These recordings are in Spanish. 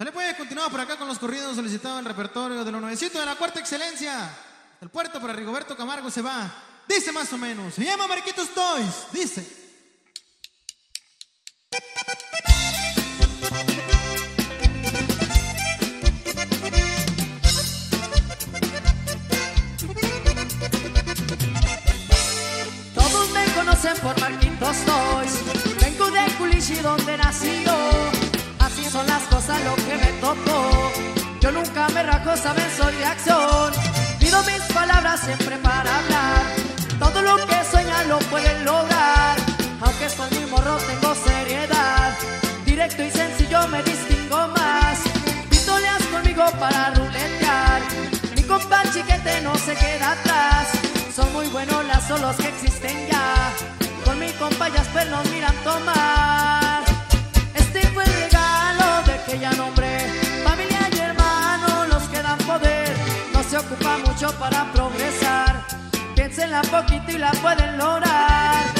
Se puede continuar por acá con los corridos solicitados en el repertorio de los nuevecitos de la cuarta excelencia. El puerto para Rigoberto Camargo se va. Dice más o menos. Se llama Marquitos Toys. Dice. Todos me conocen por Marquitos Toys. Vengo de Culichi donde nací yo. Son las cosas lo que me tocó. Yo nunca me rajo, saben, soy de acción. Pido mis palabras siempre para hablar. Todo lo que sueñan lo pueden lograr. Aunque soy muy morro, tengo seriedad. Directo y sencillo me distingo más. Pitoleas conmigo para ruletear. Mi compa chiquete no se queda atrás. Son muy buenos las solos que existen ya. Con mi compa Jasper nos miran tomar. Se ocupa mucho para progresar. Piénsenla poquito y la pueden lograr.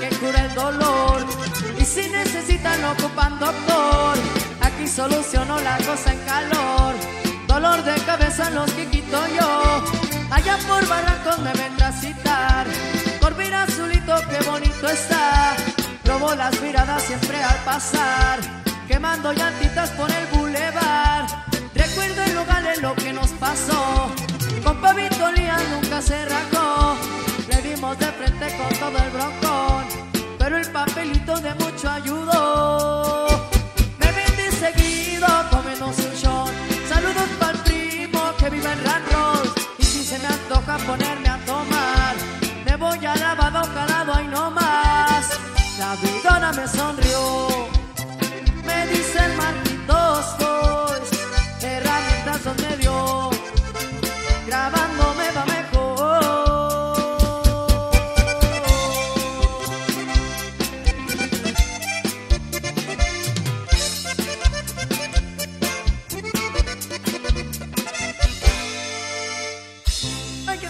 Que cura el dolor. Y si necesitan, ocupan doctor. Aquí soluciono la cosa en calor. Dolor de cabeza los que quito yo. Allá por Barrancos me vendrá a citar. Por ver azulito, qué bonito está. Robo las miradas siempre al pasar. Quemando llantitas por el bulevar. Recuerdo en Nogales lo frente con todo el broncón. Pero el papelito de mucho ayudó.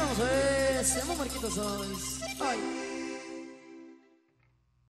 Vamos a ver? Se llama Marquitos Toys. Ay.